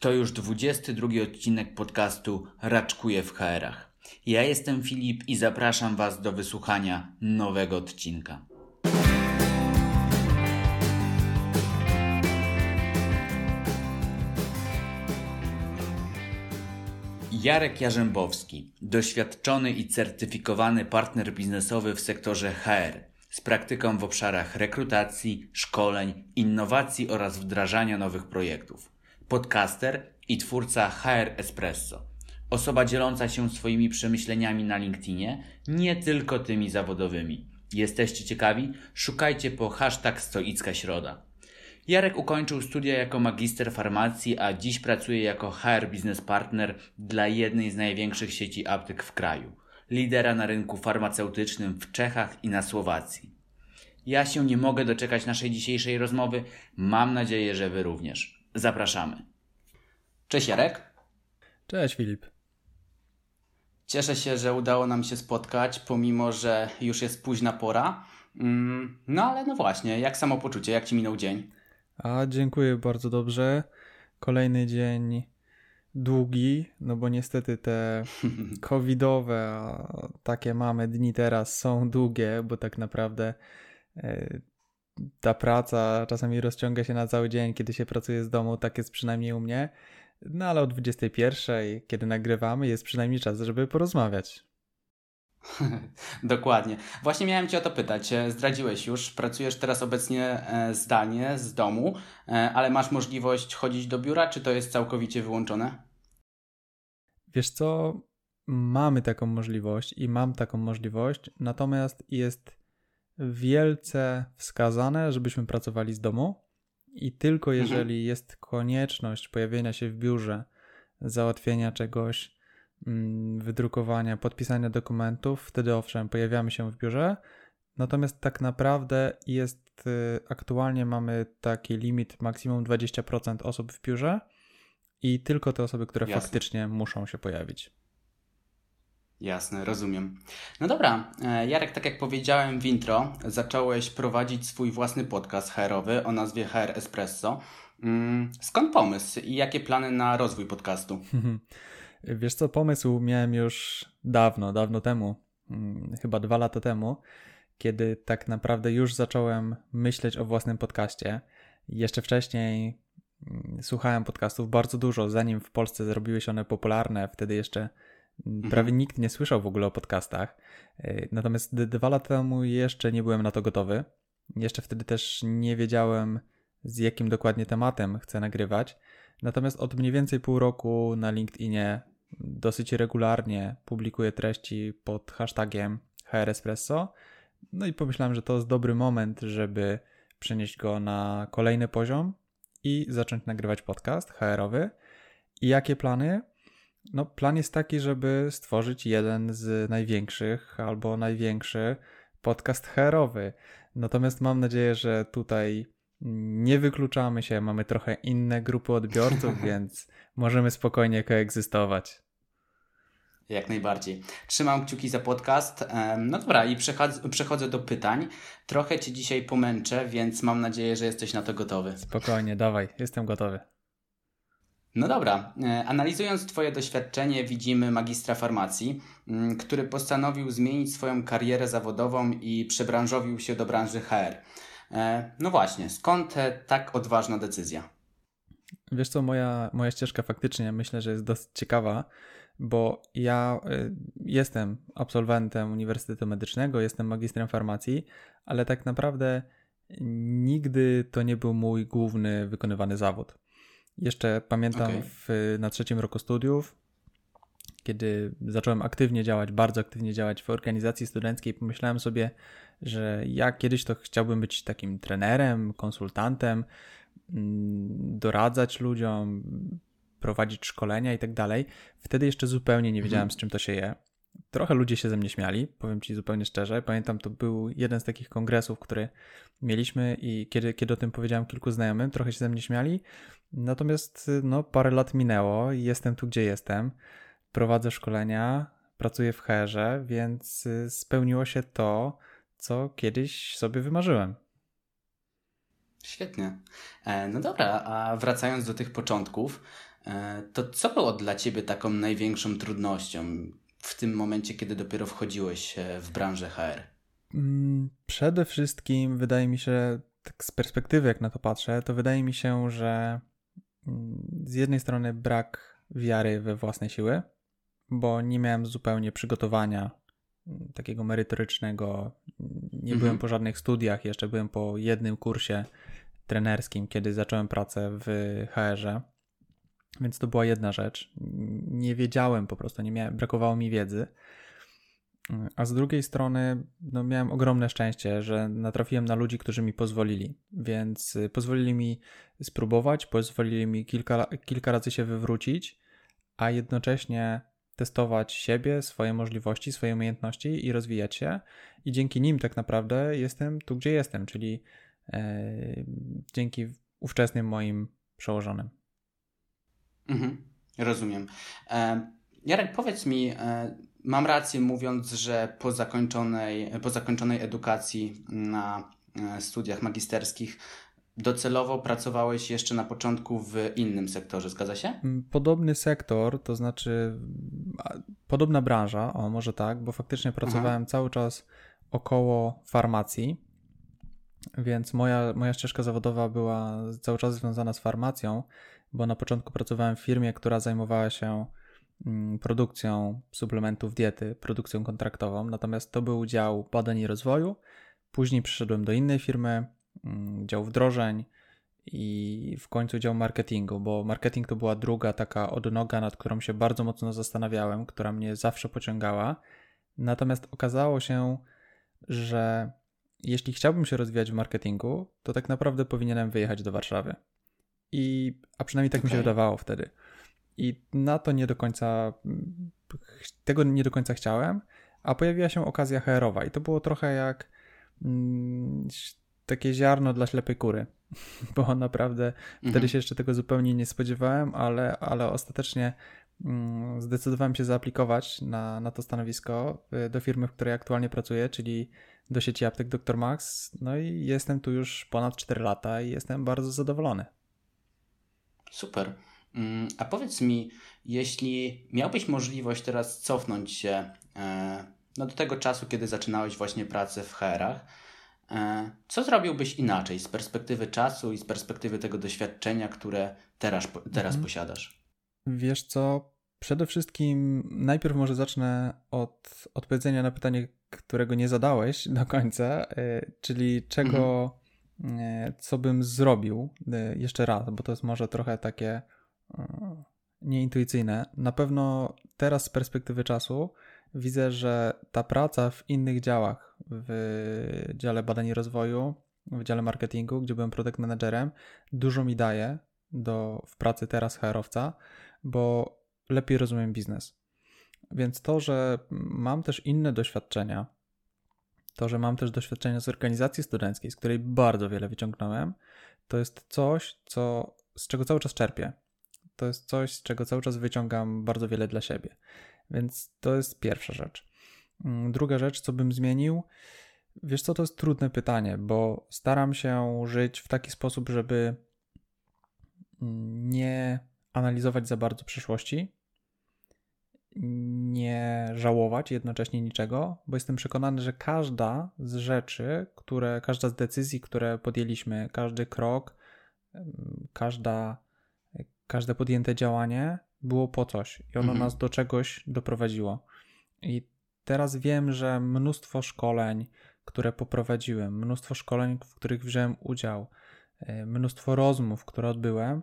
To już 22 odcinek podcastu Raczkuję w HR-ach. Ja jestem Filip i zapraszam Was do wysłuchania nowego odcinka. Jarek Jarzębowski, doświadczony i certyfikowany partner biznesowy w sektorze HR, z praktyką w obszarach rekrutacji, szkoleń, innowacji oraz wdrażania nowych projektów. Podcaster i twórca HR Espresso. Osoba dzieląca się swoimi przemyśleniami na LinkedInie, nie tylko tymi zawodowymi. Jesteście ciekawi? Szukajcie po hashtag Stoicka Środa. Jarek ukończył studia jako magister farmacji, a dziś pracuje jako HR Business Partner dla jednej z największych sieci aptek w kraju, lidera na rynku farmaceutycznym w Czechach i na Słowacji. Ja się nie mogę doczekać naszej dzisiejszej rozmowy. Mam nadzieję, że Wy również. Zapraszamy. Cześć Jarek. Cześć Filip. Cieszę się, że udało nam się spotkać, pomimo że już jest późna pora. Mm, no ale no właśnie, jak samopoczucie, jak Ci minął dzień? A dziękuję bardzo dobrze. Kolejny dzień długi, no bo niestety te covidowe, a takie mamy dni teraz są długie, bo tak naprawdę e, ta praca czasami rozciąga się na cały dzień, kiedy się pracuje z domu, tak jest przynajmniej u mnie. No ale o 21, kiedy nagrywamy, jest przynajmniej czas, żeby porozmawiać. Dokładnie. Właśnie miałem Cię o to pytać. E, zdradziłeś już, pracujesz teraz obecnie e, zdalnie z domu, e, ale masz możliwość chodzić do biura, czy to jest całkowicie wyłączone? Wiesz co, mamy taką możliwość i mam taką możliwość, natomiast jest wielce wskazane, żebyśmy pracowali z domu i tylko mhm. jeżeli mhm. jest konieczność pojawienia się w biurze, załatwienia czegoś, Mm, wydrukowania, podpisania dokumentów, wtedy owszem, pojawiamy się w biurze. Natomiast tak naprawdę jest, y, aktualnie mamy taki limit maksimum 20% osób w biurze i tylko te osoby, które Jasne. faktycznie muszą się pojawić. Jasne, rozumiem. No dobra, e, Jarek, tak jak powiedziałem w intro, zacząłeś prowadzić swój własny podcast HR-owy o nazwie HR Espresso. Mm, skąd pomysł i jakie plany na rozwój podcastu? Wiesz co, pomysł miałem już dawno, dawno temu, mm, chyba dwa lata temu, kiedy tak naprawdę już zacząłem myśleć o własnym podcaście. Jeszcze wcześniej mm, słuchałem podcastów bardzo dużo, zanim w Polsce zrobiły się one popularne. Wtedy jeszcze. Prawie nikt nie słyszał w ogóle o podcastach. Y, natomiast dwa lata temu jeszcze nie byłem na to gotowy. Jeszcze wtedy też nie wiedziałem, z jakim dokładnie tematem chcę nagrywać. Natomiast od mniej więcej pół roku na LinkedInie dosyć regularnie publikuję treści pod hashtagiem HR Espresso. No i pomyślałem, że to jest dobry moment, żeby przenieść go na kolejny poziom i zacząć nagrywać podcast HR-owy. I jakie plany? No, plan jest taki, żeby stworzyć jeden z największych albo największy podcast HR-owy. Natomiast mam nadzieję, że tutaj nie wykluczamy się, mamy trochę inne grupy odbiorców, więc możemy spokojnie koegzystować. Jak najbardziej. Trzymam kciuki za podcast. No dobra, i przechodzę do pytań. Trochę Cię dzisiaj pomęczę, więc mam nadzieję, że jesteś na to gotowy. Spokojnie, dawaj, jestem gotowy. No dobra, e, analizując Twoje doświadczenie, widzimy magistra farmacji, mm, który postanowił zmienić swoją karierę zawodową i przebranżowił się do branży HR. E, no właśnie, skąd tak odważna decyzja? Wiesz co, moja, moja ścieżka faktycznie myślę, że jest dosyć ciekawa, bo ja y, jestem absolwentem Uniwersytetu Medycznego, jestem magistrem farmacji, ale tak naprawdę nigdy to nie był mój główny wykonywany zawód. Jeszcze pamiętam okay. w, na trzecim roku studiów, kiedy zacząłem aktywnie działać, bardzo aktywnie działać w organizacji studenckiej, pomyślałem sobie, że ja kiedyś to chciałbym być takim trenerem, konsultantem, mm, doradzać ludziom, prowadzić szkolenia i tak dalej. Wtedy jeszcze zupełnie nie wiedziałem, mhm. z czym to się je. Trochę ludzie się ze mnie śmiali, powiem ci zupełnie szczerze. Pamiętam, to był jeden z takich kongresów, który mieliśmy i kiedy, kiedy o tym powiedziałem kilku znajomym, trochę się ze mnie śmiali. Natomiast no, parę lat minęło i jestem tu, gdzie jestem. Prowadzę szkolenia, pracuję w herze, więc y, spełniło się to, co kiedyś sobie wymarzyłem. Świetnie. E, no dobra, a wracając do tych początków, E, to co było dla Ciebie taką największą trudnością w tym momencie, kiedy dopiero wchodziłeś e, w branżę HR? Mm, przede wszystkim wydaje mi się, tak z perspektywy jak na to patrzę, to wydaje mi się, że mm, z jednej strony brak wiary we własne siły, bo nie miałem zupełnie przygotowania mm, takiego merytorycznego. Nie mhm. byłem po żadnych studiach, jeszcze byłem po jednym kursie trenerskim, kiedy zacząłem pracę w HR-ze. Więc to była jedna rzecz. Nie wiedziałem po prostu, nie miałem, brakowało mi wiedzy. A z drugiej strony, no, miałem ogromne szczęście, że natrafiłem na ludzi, którzy mi pozwolili. Więc y, pozwolili mi spróbować, pozwolili mi kilka, kilka razy się wywrócić, a jednocześnie testować siebie, swoje możliwości, swoje umiejętności i rozwijać się. I dzięki nim tak naprawdę jestem tu, gdzie jestem, czyli e, dzięki ówczesnym moim przełożonym. Mhm, rozumiem. E, Jarek, powiedz mi, e, mam rację mówiąc, że po zakończonej, po zakończonej edukacji na e, studiach magisterskich docelowo pracowałeś jeszcze na początku w innym sektorze, zgadza się? Mm, podobny sektor, to znaczy podobna branża, o może tak, bo faktycznie pracowałem Aha. cały czas około farmacji, więc moja, moja ścieżka zawodowa była cały czas związana z farmacją, bo na początku pracowałem w firmie, która zajmowała się mm, produkcją suplementów diety, produkcją kontraktową, natomiast to był dział badań i rozwoju. Później przyszedłem do innej firmy, mm, dział wdrożeń i w końcu dział marketingu, bo marketing to była druga taka odnoga, nad którą się bardzo mocno zastanawiałem, która mnie zawsze pociągała. Natomiast okazało się, że jeśli chciałbym się rozwijać w marketingu, to tak naprawdę powinienem wyjechać do Warszawy. I, a przynajmniej tak okay. mi się wydawało wtedy. I na to nie do końca, tego nie do końca chciałem, a pojawiła się okazja HR-owa i to było trochę jak mm, takie ziarno dla ślepej kury, bo naprawdę mhm. wtedy się jeszcze tego zupełnie nie spodziewałem, ale, ale ostatecznie mm, zdecydowałem się zaaplikować na, na to stanowisko y, do firmy, w której aktualnie pracuję, czyli do sieci aptek Dr. Max. No i jestem tu już ponad 4 lata i jestem bardzo zadowolony. Super. Mm, a powiedz mi, jeśli miałbyś możliwość teraz cofnąć się e, no, do tego czasu, kiedy zaczynałeś właśnie pracę w HR-ach, e, co zrobiłbyś inaczej z perspektywy czasu i z perspektywy tego doświadczenia, które teraz, teraz mhm. posiadasz? Wiesz co, przede wszystkim najpierw może zacznę od odpowiedzenia na pytanie, którego nie zadałeś do końca, e, czyli czego mhm co bym zrobił e, jeszcze raz, bo to jest może trochę takie e, nieintuicyjne. Na pewno teraz z perspektywy czasu widzę, że ta praca w innych działach, w dziale badań i rozwoju, w dziale marketingu, gdzie byłem product managerem, dużo mi daje do, w pracy teraz HR-owca, bo lepiej rozumiem biznes. Więc to, że mam też inne doświadczenia, to, że mam też doświadczenia z organizacji studenckiej, z której bardzo wiele wyciągnąłem, to jest coś, co, z czego cały czas czerpię. To jest coś, z czego cały czas wyciągam bardzo wiele dla siebie. Więc to jest pierwsza rzecz. Mm, druga rzecz, co bym zmienił, wiesz co, to jest trudne pytanie, bo staram się żyć w taki sposób, żeby nie analizować za bardzo przyszłości, nie żałować jednocześnie niczego, bo jestem przekonany, że każda z rzeczy, które, każda z decyzji, które podjęliśmy, każdy krok, każda, każde podjęte działanie było po coś i ono mhm. nas do czegoś doprowadziło. I teraz wiem, że mnóstwo szkoleń, które poprowadziłem, mnóstwo szkoleń, w których wziąłem udział, e, mnóstwo rozmów, które odbyłem,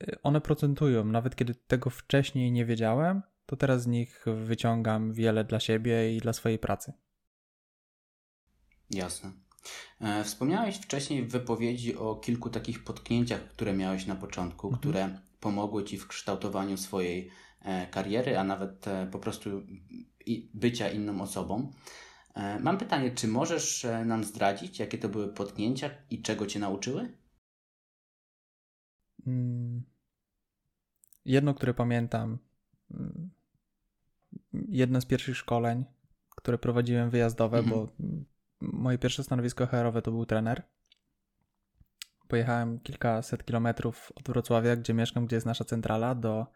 e, one procentują. Nawet kiedy tego wcześniej nie wiedziałem, to teraz z nich wyciągam wiele dla siebie i dla swojej pracy. Jasne. E, wspomniałeś wcześniej w wypowiedzi o kilku takich potknięciach, które miałeś na początku, mhm. które pomogły ci w kształtowaniu swojej e, kariery, a nawet e, po prostu bycia inną osobą. Mam pytanie, czy możesz nam zdradzić, jakie to były potknięcia i czego cię nauczyły? Mm. Jedno, które pamiętam, jedno z pierwszych szkoleń, które prowadziłem wyjazdowe, mhm. bo moje pierwsze stanowisko HR-owe to był trener. pojechałem kilkaset kilometrów od Wrocławia, gdzie mieszkam, gdzie jest nasza centrala, do,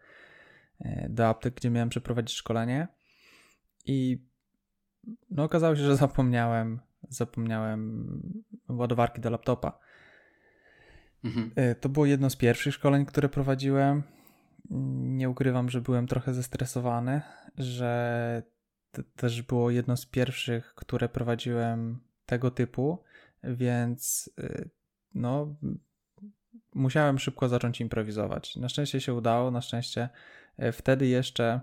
e, do aptek, gdzie miałem przeprowadzić szkolenie. I no, okazało się, że zapomniałem, zapomniałem ładowarki do laptopa. Mhm. E, to było jedno z pierwszych szkoleń, które prowadziłem. Nie ukrywam, że byłem trochę zestresowany, że to też było jedno z pierwszych, które prowadziłem tego typu, więc y, no, musiałem szybko zacząć improwizować. Na szczęście się udało, na szczęście e, wtedy jeszcze,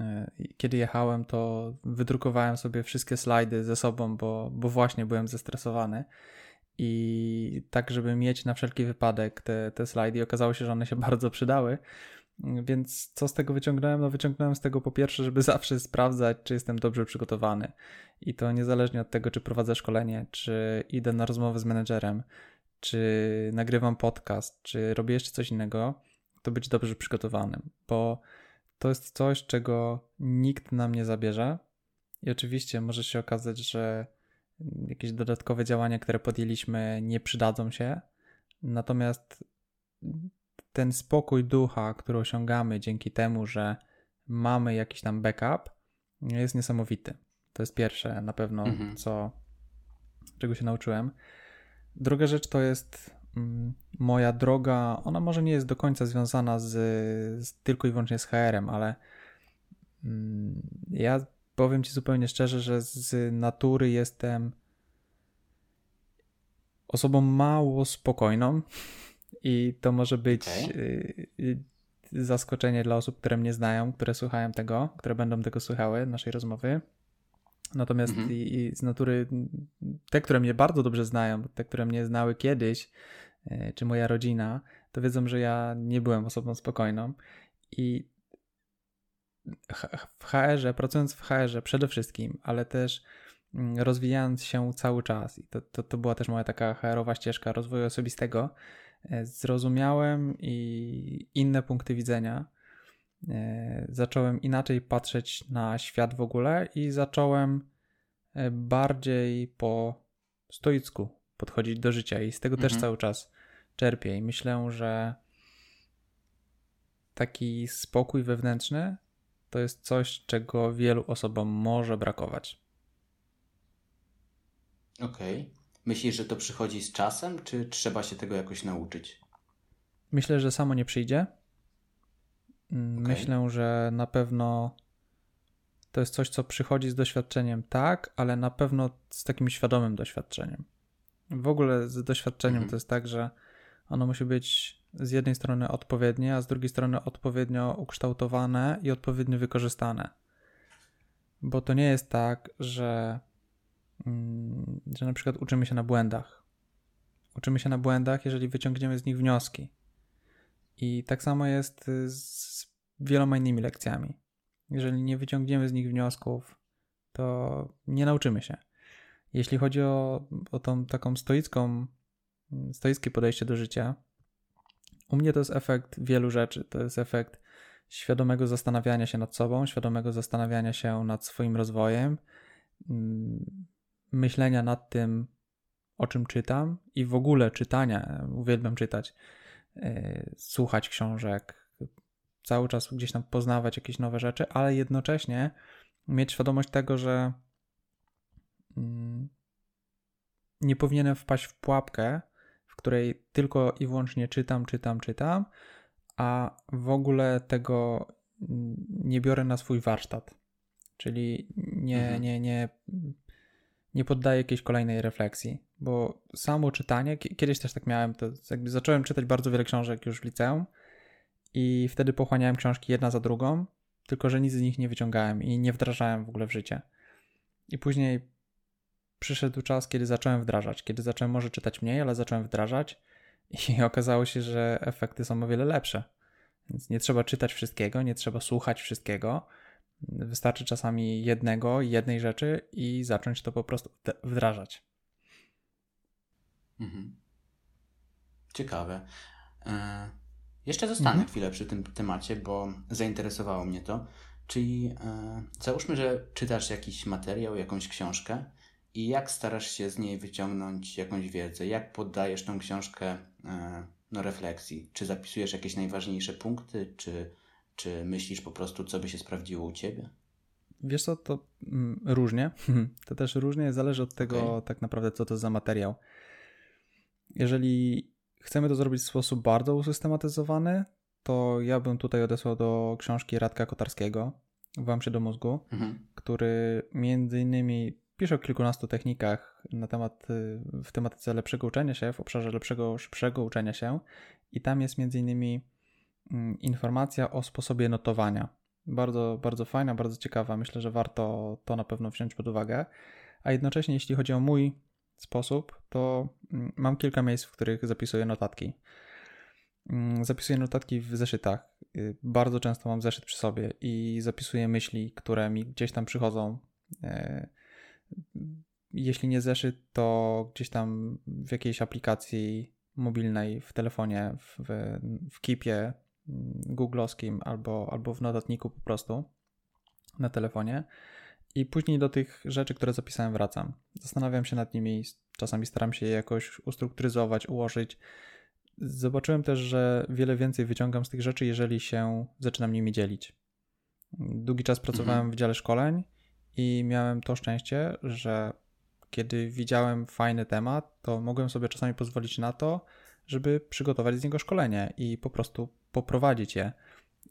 e, kiedy jechałem, to wydrukowałem sobie wszystkie slajdy ze sobą, bo, bo właśnie byłem zestresowany. I tak, żeby mieć na wszelki wypadek te, te slajdy, okazało się, że one się bardzo przydały. Więc co z tego wyciągnąłem? No wyciągnąłem z tego po pierwsze, żeby zawsze sprawdzać, czy jestem dobrze przygotowany. I to niezależnie od tego, czy prowadzę szkolenie, czy idę na rozmowę z menedżerem, czy nagrywam podcast, czy robię jeszcze coś innego, to być dobrze przygotowanym, bo to jest coś, czego nikt nam nie zabierze. I oczywiście może się okazać, że jakieś dodatkowe działania, które podjęliśmy, nie przydadzą się. Natomiast ten spokój ducha, który osiągamy dzięki temu, że mamy jakiś tam backup, jest niesamowity. To jest pierwsze na pewno, mhm. co, czego się nauczyłem. Druga rzecz to jest mm, moja droga, ona może nie jest do końca związana z, z tylko i wyłącznie z HR-em, ale mm, ja powiem Ci zupełnie szczerze, że z natury jestem osobą mało spokojną i to może być okay. zaskoczenie dla osób, które mnie znają, które słuchają tego, które będą tego słuchały, naszej rozmowy. Natomiast mhm. i, i, z natury te, które mnie bardzo dobrze znają, te, które mnie znały kiedyś, y, czy moja rodzina, to wiedzą, że ja nie byłem osobą spokojną. I w HR-ze, pracując w HR-ze przede wszystkim, ale też mm, rozwijając się cały czas, i to, to, to była też moja taka HR-owa ścieżka rozwoju osobistego, E, zrozumiałem i inne punkty widzenia. E, zacząłem inaczej patrzeć na świat w ogóle i zacząłem e, bardziej po stoicku podchodzić do życia i z tego mhm. też cały czas czerpię i myślę, że taki spokój wewnętrzny to jest coś, czego wielu osobom może brakować. Okej. Okay. Myślisz, że to przychodzi z czasem, czy trzeba się tego jakoś nauczyć? Myślę, że samo nie przyjdzie. Okay. Myślę, że na pewno to jest coś, co przychodzi z doświadczeniem, tak, ale na pewno z takim świadomym doświadczeniem. W ogóle z doświadczeniem mhm. to jest tak, że ono musi być z jednej strony odpowiednie, a z drugiej strony odpowiednio ukształtowane i odpowiednio wykorzystane. Bo to nie jest tak, że Mm, że na przykład uczymy się na błędach. Uczymy się na błędach, jeżeli wyciągniemy z nich wnioski. I tak samo jest z wieloma innymi lekcjami. Jeżeli nie wyciągniemy z nich wniosków, to nie nauczymy się. Jeśli chodzi o, o tą taką stoicką, stoickie podejście do życia, u mnie to jest efekt wielu rzeczy. To jest efekt świadomego zastanawiania się nad sobą, świadomego zastanawiania się nad swoim rozwojem, mm, myślenia nad tym, o czym czytam i w ogóle czytania. Uwielbiam czytać, yy, słuchać książek, cały czas gdzieś tam poznawać jakieś nowe rzeczy, ale jednocześnie mieć świadomość tego, że yy, nie powinienem wpaść w pułapkę, w której tylko i wyłącznie czytam, czytam, czytam, a w ogóle tego nie biorę na swój warsztat. Czyli nie, mhm. nie, nie nie poddaję jakiejś kolejnej refleksji, bo samo czytanie, kiedyś też tak miałem, to jakby zacząłem czytać bardzo wiele książek już w liceum i wtedy pochłaniałem książki jedna za drugą, tylko że nic z nich nie wyciągałem i nie wdrażałem w ogóle w życie. I później przyszedł czas, kiedy zacząłem wdrażać, kiedy zacząłem może czytać mniej, ale zacząłem wdrażać i okazało się, że efekty są o wiele lepsze. Więc nie trzeba czytać wszystkiego, nie trzeba słuchać wszystkiego, Wystarczy czasami jednego, jednej rzeczy i zacząć to po prostu wdrażać. Mhm. Ciekawe. E, jeszcze zostanę mhm. chwilę przy tym temacie, bo zainteresowało mnie to. Czyli e, załóżmy, że czytasz jakiś materiał, jakąś książkę i jak starasz się z niej wyciągnąć jakąś wiedzę? Jak poddajesz tą książkę e, no, refleksji? Czy zapisujesz jakieś najważniejsze punkty, czy, czy myślisz po prostu, co by się sprawdziło u ciebie? Wiesz co, to mm, różnie. To też różnie zależy od tego okay. tak naprawdę, co to za materiał. Jeżeli chcemy to zrobić w sposób bardzo usystematyzowany, to ja bym tutaj odesłał do książki Radka Kotarskiego, Wam się do mózgu, mhm. który między innymi pisze o kilkunastu technikach na temat, y, w tematyce lepszego uczenia się, w obszarze lepszego, szybszego uczenia się i tam jest między innymi mm, informacja o sposobie notowania. Bardzo, bardzo fajna, bardzo ciekawa. Myślę, że warto to na pewno wziąć pod uwagę. A jednocześnie, jeśli chodzi o mój sposób, to mm, mam kilka miejsc, w których zapisuję notatki. Mm, zapisuję notatki w zeszytach. Y, bardzo często mam zeszyt przy sobie i zapisuję myśli, które mi gdzieś tam przychodzą. Jeśli nie zeszyt, to gdzieś tam w jakiejś aplikacji mobilnej, w telefonie, w, w Keepie mm, googlowskim albo, albo w notatniku po prostu na telefonie. I później do tych rzeczy, które zapisałem, wracam. Zastanawiam się nad nimi, czasami staram się je jakoś ustrukturyzować, ułożyć. Zobaczyłem też, że wiele więcej wyciągam z tych rzeczy, jeżeli się zaczynam nimi dzielić. Długi czas pracowałem mhm. w dziale szkoleń i miałem to szczęście, że kiedy widziałem fajny temat, to mogłem sobie czasami pozwolić na to, żeby przygotować z niego szkolenie i po prostu poprowadzić je.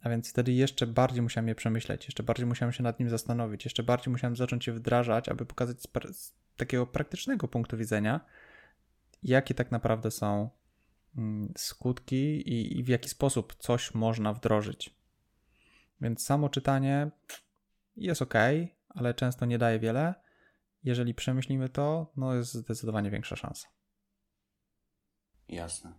A więc wtedy jeszcze bardziej musiałem je przemyśleć, jeszcze bardziej musiałem się nad nim zastanowić, jeszcze bardziej musiałem zacząć je wdrażać, aby pokazać z, z takiego praktycznego punktu widzenia, jakie tak naprawdę są mm, skutki i, i w jaki sposób coś można wdrożyć. Więc samo czytanie jest ok, ale często nie daje wiele. Jeżeli przemyślimy to, no jest zdecydowanie większa szansa. Jasne.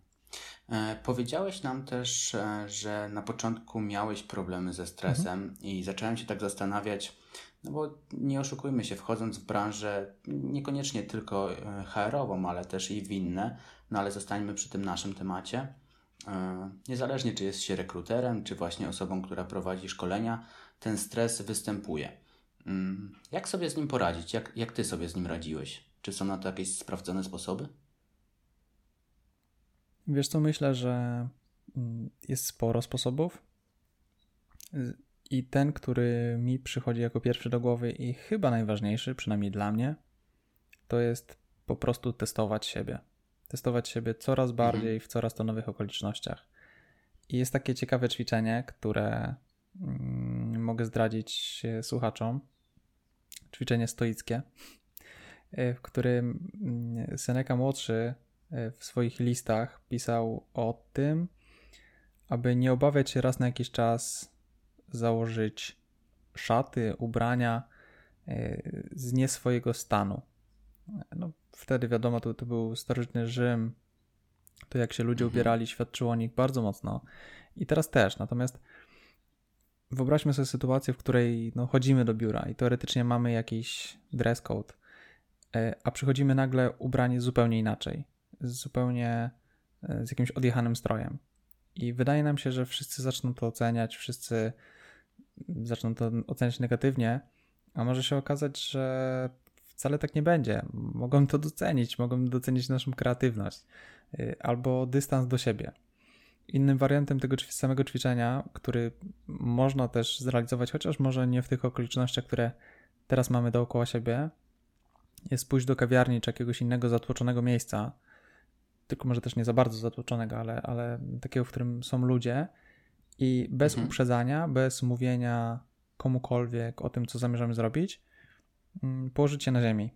E, powiedziałeś nam też, e, że na początku miałeś problemy ze stresem mhm. i zacząłem się tak zastanawiać, no bo nie oszukujmy się, wchodząc w branżę niekoniecznie tylko e, HR-ową, ale też i w inne, no ale zostańmy przy tym naszym temacie. Niezależnie czy jest się rekruterem, czy właśnie osobą, która prowadzi szkolenia, ten stres występuje. Mm, jak sobie z nim poradzić? Jak, jak ty sobie z nim radziłeś? Czy są na to jakieś sprawdzone sposoby? Wiesz co, myślę, że mm, jest sporo sposobów. I ten, który mi przychodzi jako pierwszy do głowy i chyba najważniejszy, przynajmniej dla mnie, to jest po prostu testować siebie. Testować siebie coraz mhm. bardziej w coraz to nowych okolicznościach. I jest takie ciekawe ćwiczenie, które mm, mogę zdradzić słuchaczom ćwiczenie stoickie, e, w którym mm, Seneca młodszy e, w swoich listach pisał o tym, aby nie obawiać się raz na jakiś czas założyć szaty, ubrania e, z nie swojego stanu. No, wtedy wiadomo, to, to był starożytny Rzym, to jak się ludzie mhm. ubierali świadczyło o nich bardzo mocno. I teraz też. Natomiast wyobraźmy sobie sytuację, w której no, chodzimy do biura i teoretycznie mamy jakiś dress code, e, a przychodzimy nagle ubrani zupełnie inaczej, zupełnie e, z jakimś odjechanym strojem. I wydaje nam się, że wszyscy zaczną to oceniać, wszyscy zaczną to oceniać negatywnie, a może się okazać, że wcale tak nie będzie. Mogą to docenić, mogą docenić naszą kreatywność e, albo dystans do siebie. Innym wariantem tego samego ćwiczenia, który można też zrealizować, chociaż może nie w tych okolicznościach, które teraz mamy dookoła siebie, jest pójść do kawiarni czy jakiegoś innego zatłoczonego miejsca, tylko może też nie za bardzo zatłoczonego, ale, ale takiego, w którym są ludzie i bez mhm. uprzedzania, bez mówienia komukolwiek o tym, co zamierzamy zrobić, mm, położyć się na ziemi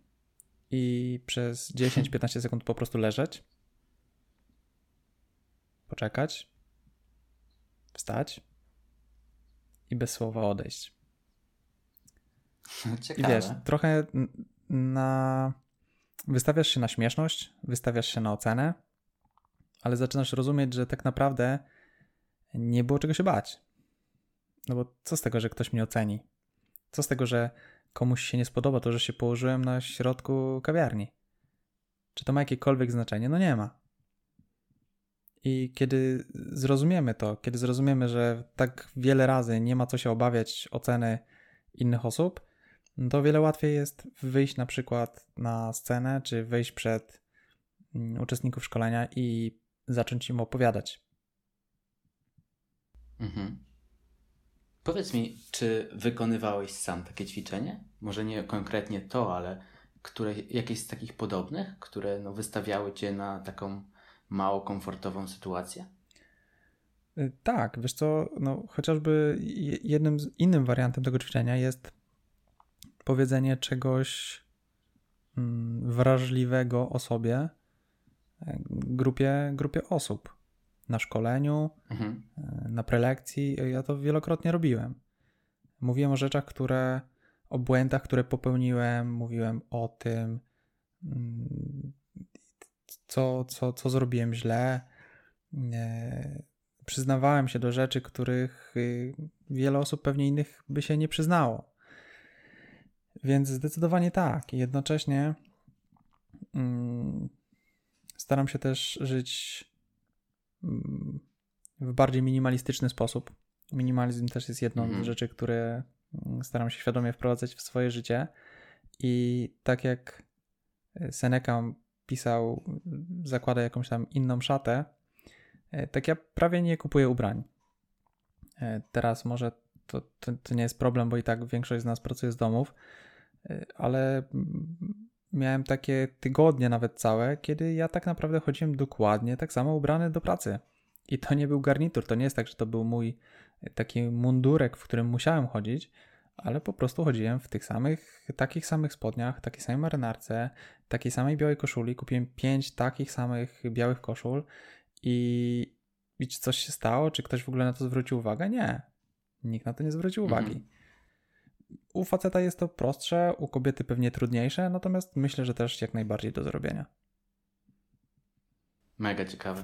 i przez 10-15 sekund po prostu leżeć poczekać, wstać i bez słowa odejść. Ciekawe. I wiesz, trochę na. Wystawiasz się na śmieszność, wystawiasz się na ocenę, ale zaczynasz rozumieć, że tak naprawdę nie było czego się bać. No bo co z tego, że ktoś mnie oceni? Co z tego, że komuś się nie spodoba to, że się położyłem na środku kawiarni? Czy to ma jakiekolwiek znaczenie? No nie ma. I kiedy zrozumiemy to, kiedy zrozumiemy, że tak wiele razy nie ma co się obawiać oceny innych osób, to wiele łatwiej jest wyjść na przykład na scenę, czy wyjść przed mm, uczestników szkolenia i zacząć im opowiadać. Mhm. Powiedz mi, czy wykonywałeś sam takie ćwiczenie? Może nie konkretnie to, ale które, jakieś z takich podobnych, które no, wystawiały cię na taką mało komfortową sytuację? Y, tak, wiesz co, no, chociażby jednym z innym wariantem tego ćwiczenia jest powiedzenie czegoś mm, wrażliwego o sobie e, grupie, grupie osób na szkoleniu, mhm. E, na prelekcji. Ja to wielokrotnie robiłem. Mówiłem o rzeczach, które, o błędach, które popełniłem, mówiłem o tym, mm, co, co, co zrobiłem źle. Przyznawałem się do rzeczy, których y, wiele osób pewnie innych by się nie przyznało. Więc zdecydowanie tak. I jednocześnie mm, staram się też żyć mm, w bardziej minimalistyczny sposób. Minimalizm też jest jedną mhm. z rzeczy, które mm, staram się świadomie wprowadzać w swoje życie. I tak jak Seneca pisał, zakłada jakąś tam inną szatę, e, tak ja prawie nie kupuję ubrań. E, teraz może to, to, to nie jest problem, bo i tak większość z nas pracuje z domów, e, ale miałem takie tygodnie nawet całe, kiedy ja tak naprawdę chodziłem dokładnie tak samo ubrany do pracy. I to nie był garnitur, to nie jest tak, że to był mój taki mundurek, w którym musiałem chodzić, ale po prostu chodziłem w tych samych, takich samych spodniach, takiej samej marynarce, takiej samej białej koszuli. Kupiłem pięć takich samych białych koszul i, i czy coś się stało? Czy ktoś w ogóle na to zwrócił uwagę? Nie. Nikt na to nie zwrócił mhm. uwagi. U faceta jest to prostsze, u kobiety pewnie trudniejsze, natomiast myślę, że też jak najbardziej do zrobienia. Mega ciekawe.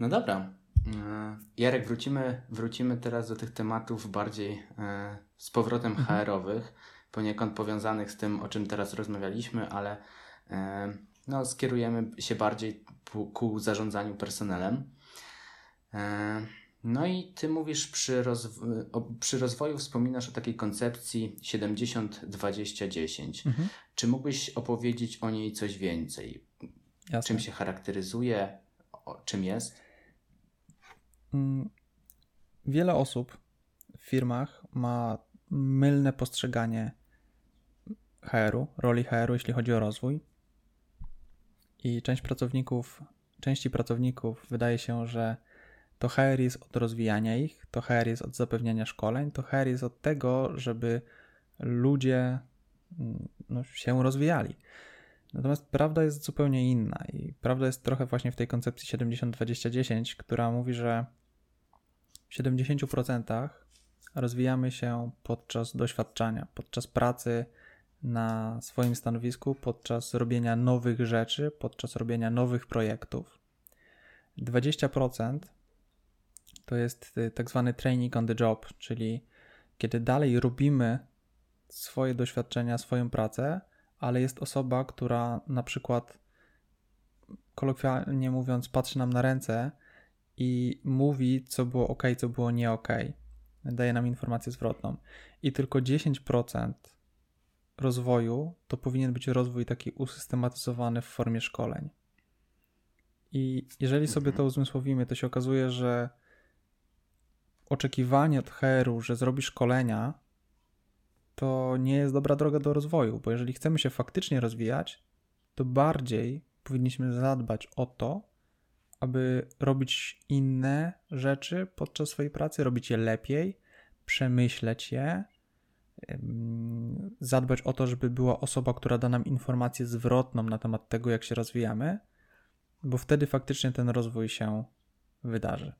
No dobra, E, Jarek, wrócimy, wrócimy teraz do tych tematów bardziej e, z powrotem mhm. HR-owych, poniekąd powiązanych z tym, o czym teraz rozmawialiśmy, ale no, skierujemy się bardziej ku zarządzaniu personelem. No i ty mówisz przy, rozw- o, przy rozwoju, wspominasz o takiej koncepcji 70-20-10. Mhm. Czy mógłbyś opowiedzieć o niej coś więcej? Jasne. Czym się charakteryzuje? O, czym jest? Mm, wiele osób w firmach ma mylne postrzeganie HR-u, roli HR-u, jeśli chodzi o rozwój. I część pracowników, części pracowników wydaje się, że to HR jest od rozwijania ich, to HR jest od zapewniania szkoleń, to HR jest od tego, żeby ludzie mm, no, się rozwijali. Natomiast prawda jest zupełnie inna i prawda jest trochę właśnie w tej koncepcji 70-20-10, która mówi, że 70% rozwijamy się podczas doświadczania, podczas pracy na swoim stanowisku, podczas robienia nowych rzeczy, podczas robienia nowych projektów. 20% to jest y, tak zwany training on the job, czyli kiedy dalej robimy swoje doświadczenia, swoją pracę, ale jest osoba, która na przykład kolokwialnie mówiąc patrzy nam na ręce i mówi, co było ok, co było nie ok. Daje nam informację zwrotną. I tylko 10% rozwoju to powinien być rozwój taki usystematyzowany w formie szkoleń. I jeżeli sobie to uzmysłowimy, to się okazuje, że oczekiwanie od HR-u, że zrobi szkolenia, to nie jest dobra droga do rozwoju, bo jeżeli chcemy się faktycznie rozwijać, to bardziej powinniśmy zadbać o to, aby robić inne rzeczy podczas swojej pracy, robić je lepiej, przemyśleć je, zadbać o to, żeby była osoba, która da nam informację zwrotną na temat tego, jak się rozwijamy, bo wtedy faktycznie ten rozwój się wydarzy.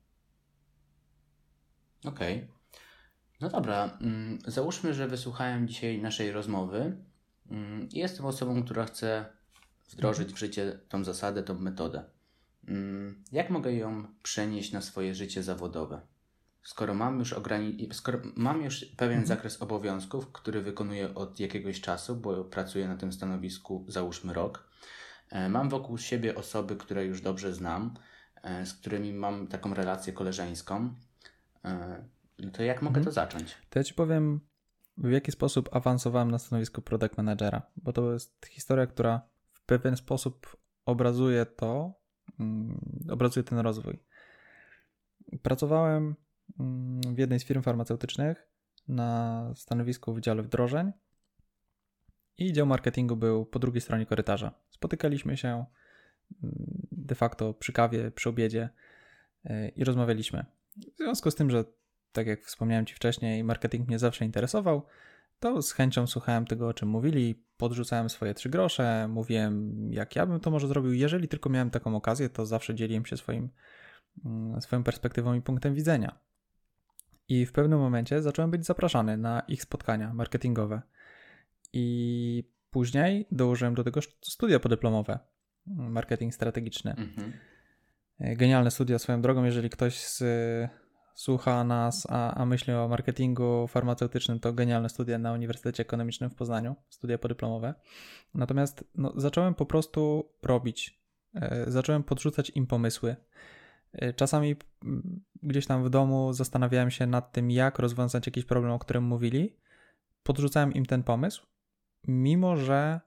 Okej. Okay. No dobra, mm, załóżmy, że wysłuchałem dzisiaj naszej rozmowy mm, i jestem osobą, która chce wdrożyć w życie tą zasadę, tą metodę. Mm, jak mogę ją przenieść na swoje życie zawodowe? Skoro mam już, ograni- skoro mam już pewien mhm. zakres obowiązków, który wykonuję od jakiegoś czasu, bo pracuję na tym stanowisku załóżmy rok, e, mam wokół siebie osoby, które już dobrze znam, e, z którymi mam taką relację koleżeńską, e, no to jak mogę mhm. to zacząć? To ja Ci powiem w jaki sposób awansowałem na stanowisku product managera, bo to jest historia, która w pewien sposób obrazuje to, mm, obrazuje ten rozwój. Pracowałem w jednej z firm farmaceutycznych na stanowisku w dziale wdrożeń i dział marketingu był po drugiej stronie korytarza. Spotykaliśmy się mm, de facto przy kawie, przy obiedzie y, i rozmawialiśmy. W związku z tym, że tak jak wspomniałem Ci wcześniej, marketing mnie zawsze interesował, to z chęcią słuchałem tego, o czym mówili, podrzucałem swoje trzy grosze, mówiłem, jak ja bym to może zrobił. Jeżeli tylko miałem taką okazję, to zawsze dzieliłem się swoim, mm, swoją perspektywą i punktem widzenia. I w pewnym momencie zacząłem być zapraszany na ich spotkania marketingowe. I później dołożyłem do tego studia podyplomowe, marketing strategiczny. Mhm. Genialne studia swoją drogą, jeżeli ktoś z słucha nas, a, a myśli o marketingu farmaceutycznym, to genialne studia na Uniwersytecie Ekonomicznym w Poznaniu, studia podyplomowe. Natomiast no, zacząłem po prostu robić, e, zacząłem podrzucać im pomysły. E, czasami gdzieś tam w domu zastanawiałem się nad tym, jak rozwiązać jakiś problem, o którym mówili. Podrzucałem im ten pomysł, mimo że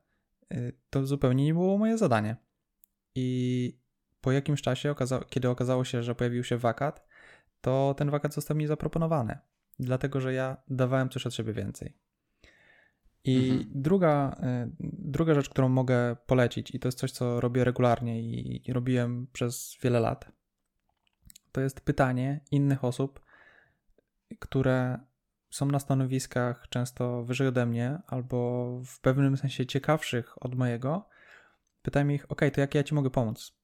e, to zupełnie nie było moje zadanie. I po jakimś czasie, kiedy okazało się, że pojawił się wakat, to ten wakat został mi zaproponowany, dlatego że ja dawałem coś od siebie więcej. I mhm. druga, y, druga rzecz, którą mogę polecić, i to jest coś, co robię regularnie i robiłem przez wiele lat, to jest pytanie innych osób, które są na stanowiskach często wyżej ode mnie, albo w pewnym sensie ciekawszych od mojego. Pytam ich, ok, to jak ja ci mogę pomóc?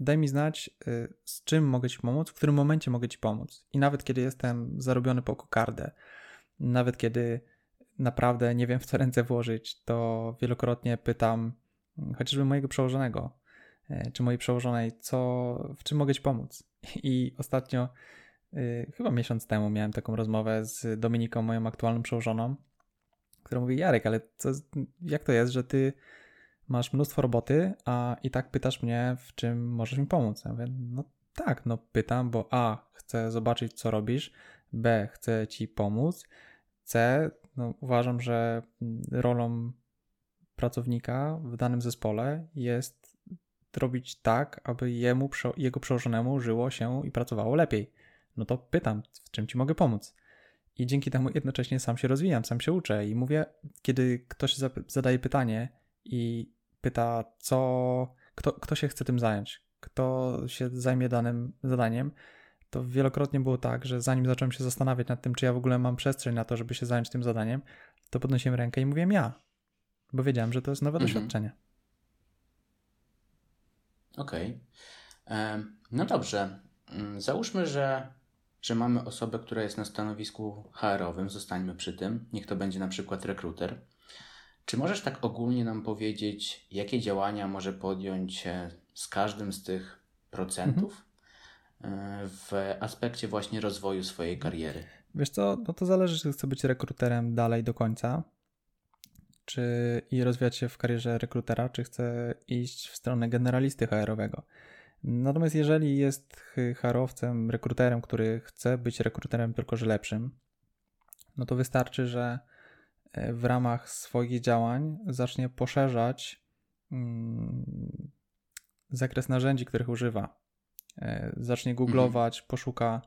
daj mi znać, y, z czym mogę Ci pomóc, w którym momencie mogę Ci pomóc. I nawet kiedy jestem zarobiony po kokardę, nawet kiedy naprawdę nie wiem, w co ręce włożyć, to wielokrotnie pytam mm, chociażby mojego przełożonego, y, czy mojej przełożonej, co, w czym mogę Ci pomóc. I ostatnio, y, chyba miesiąc temu, miałem taką rozmowę z Dominiką, moją aktualną przełożoną, która mówi: Jarek, ale co, jak to jest, że Ty masz mnóstwo roboty, a i tak pytasz mnie, w czym możesz mi pomóc. Ja mówię, no tak, no pytam, bo A, chcę zobaczyć, co robisz, B, chcę ci pomóc, C, no uważam, że rolą pracownika w danym zespole jest robić tak, aby jemu, jego przełożonemu żyło się i pracowało lepiej. No to pytam, w czym ci mogę pomóc? I dzięki temu jednocześnie sam się rozwijam, sam się uczę i mówię, kiedy ktoś zadaje pytanie i pyta, co, kto, kto się chce tym zająć, kto się zajmie danym zadaniem, to wielokrotnie było tak, że zanim zacząłem się zastanawiać nad tym, czy ja w ogóle mam przestrzeń na to, żeby się zająć tym zadaniem, to podnosiłem rękę i mówiłem ja, bo wiedziałem, że to jest nowe mhm. doświadczenie. Okej. Okay. No dobrze. Mm, załóżmy, że, że mamy osobę, która jest na stanowisku HR-owym, zostańmy przy tym. Niech to będzie na przykład rekruter. Czy możesz tak ogólnie nam powiedzieć, jakie działania może podjąć z każdym z tych procentów mhm. w aspekcie właśnie rozwoju swojej kariery? Wiesz co, no to zależy, czy chce być rekruterem dalej do końca, czy i rozwijać się w karierze rekrutera, czy chce iść w stronę generalisty HR-owego. Natomiast jeżeli jest HR-owcem, rekruterem, który chce być rekruterem tylko że lepszym, no to wystarczy, że E, w ramach swoich działań zacznie poszerzać mm, zakres narzędzi, których używa. E, zacznie googlować, mhm. poszuka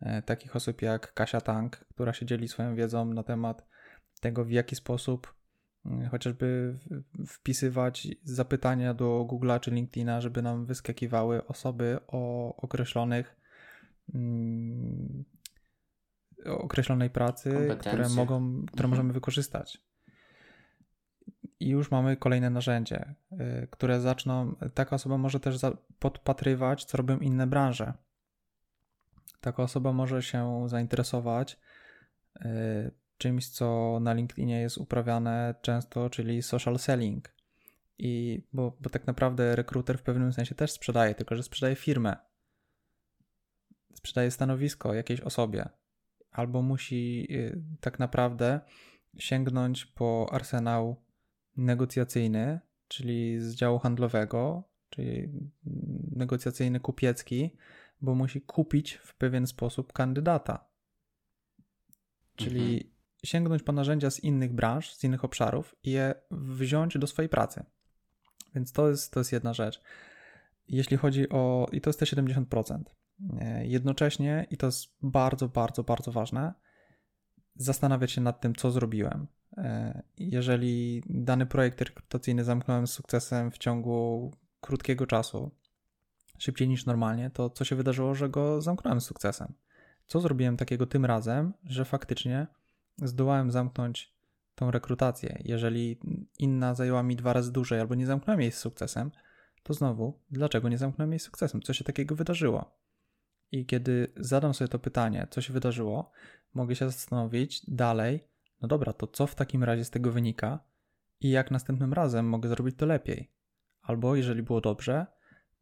e, takich osób jak Kasia Tank, która się dzieli swoją wiedzą na temat tego, w jaki sposób chociażby wpisywać zapytania do Google'a czy LinkedIna, żeby nam wyskakiwały osoby o określonych mm, określonej pracy, które, mogą, które mhm. możemy wykorzystać. I już mamy kolejne narzędzie, y, które zaczną. Taka osoba może też podpatrywać, co robią inne branże. Taka osoba może się zainteresować y, czymś, co na LinkedInie jest uprawiane często, czyli social selling. I bo, bo tak naprawdę rekruter w pewnym sensie też sprzedaje, tylko że sprzedaje firmę. Sprzedaje stanowisko jakiejś osobie albo musi y, tak naprawdę sięgnąć po arsenał negocjacyjny, czyli z działu handlowego, czyli negocjacyjny kupiecki, bo musi kupić w pewien sposób kandydata. Czyli mhm. Sięgnąć po narzędzia z innych branż, z innych obszarów i je wziąć do swojej pracy. Więc to jest, to jest jedna rzecz. Jeśli chodzi o, i to jest te 70%. E, jednocześnie, i to jest bardzo, bardzo, bardzo ważne, zastanawiać się nad tym, co zrobiłem. E, jeżeli dany projekt rekrutacyjny zamknąłem z sukcesem w ciągu krótkiego czasu, szybciej niż normalnie, to co się wydarzyło, że go zamknąłem z sukcesem? Co zrobiłem takiego tym razem, że faktycznie zdołałem zamknąć tą rekrutację? Jeżeli inna zajęła mi dwa razy dłużej albo nie zamknąłem jej z sukcesem, to znowu, dlaczego nie zamknąłem jej z sukcesem? Co się takiego wydarzyło? I kiedy zadam sobie to pytanie, co się wydarzyło, mogę się zastanowić dalej, no dobra, to co w takim razie z tego wynika i jak następnym razem mogę zrobić to lepiej? Albo jeżeli było dobrze,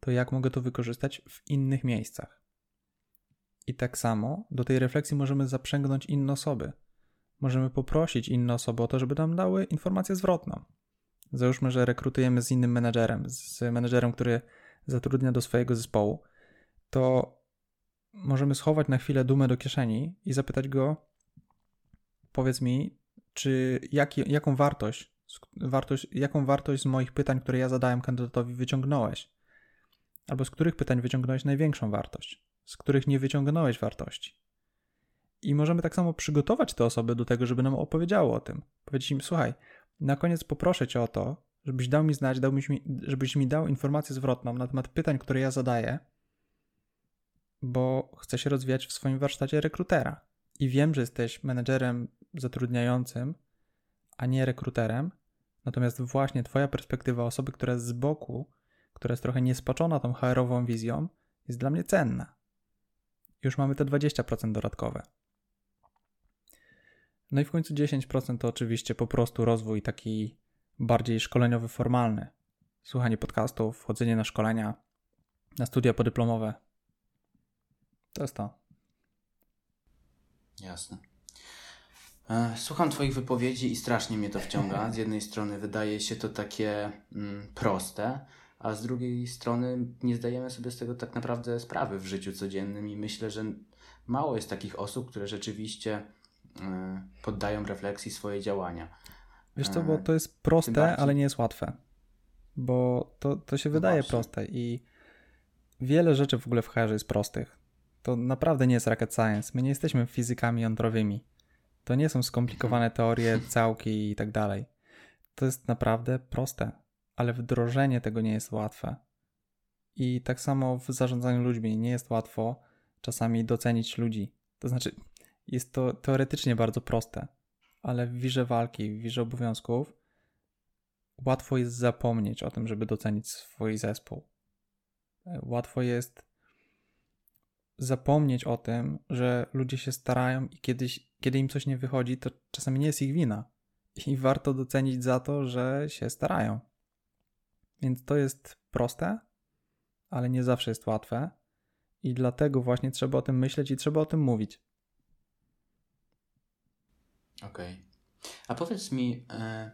to jak mogę to wykorzystać w innych miejscach? I tak samo do tej refleksji możemy zaprzęgnąć inne osoby. Możemy poprosić inne osoby o to, żeby nam dały informację zwrotną. Załóżmy, że rekrutujemy z innym menedżerem, z menedżerem, który zatrudnia do swojego zespołu, to możemy schować na chwilę dumę do kieszeni i zapytać go, powiedz mi, czy jaką wartość, wartość, jaką wartość z moich pytań, które ja zadałem kandydatowi, wyciągnąłeś? Albo z których pytań wyciągnąłeś największą wartość? Z których nie wyciągnąłeś wartości? I możemy tak samo przygotować te osoby do tego, żeby nam opowiedziało o tym. Powiedzieć im, słuchaj, na koniec poproszę cię o to, żebyś dał mi znać, dał mi, żebyś mi dał informację zwrotną na temat pytań, które ja zadaję, bo chcę się rozwijać w swoim warsztacie rekrutera. I wiem, że jesteś menedżerem zatrudniającym, a nie rekruterem. Natomiast właśnie Twoja perspektywa osoby, która jest z boku, która jest trochę niespaczona tą HR-ową wizją, jest dla mnie cenna. Już mamy te 20% dodatkowe. No i w końcu 10% to oczywiście po prostu rozwój taki bardziej szkoleniowy, formalny. Słuchanie podcastów, chodzenie na szkolenia, na studia podyplomowe. To jest to. Jasne. E, słucham Twoich wypowiedzi i strasznie mnie to wciąga. Z jednej strony wydaje się to takie mm, proste, a z drugiej strony nie zdajemy sobie z tego tak naprawdę sprawy w życiu codziennym i myślę, że mało jest takich osób, które rzeczywiście poddają refleksji swoje działania. Wiesz co, bo to jest proste, ale nie jest łatwe. Bo to, to się no wydaje proste i wiele rzeczy w ogóle w HR jest prostych. To naprawdę nie jest rocket science. My nie jesteśmy fizykami jądrowymi. To nie są skomplikowane teorie, całki i tak dalej. To jest naprawdę proste, ale wdrożenie tego nie jest łatwe. I tak samo w zarządzaniu ludźmi nie jest łatwo czasami docenić ludzi. To znaczy, jest to teoretycznie bardzo proste, ale w wirze walki, w wirze obowiązków łatwo jest zapomnieć o tym, żeby docenić swój zespół. Łatwo jest zapomnieć o tym, że ludzie się starają i kiedyś, kiedy im coś nie wychodzi, to czasami nie jest ich wina. I warto docenić za to, że się starają. Więc to jest proste, ale nie zawsze jest łatwe. I dlatego właśnie trzeba o tym myśleć i trzeba o tym mówić. Okej. Okay. A powiedz mi, e,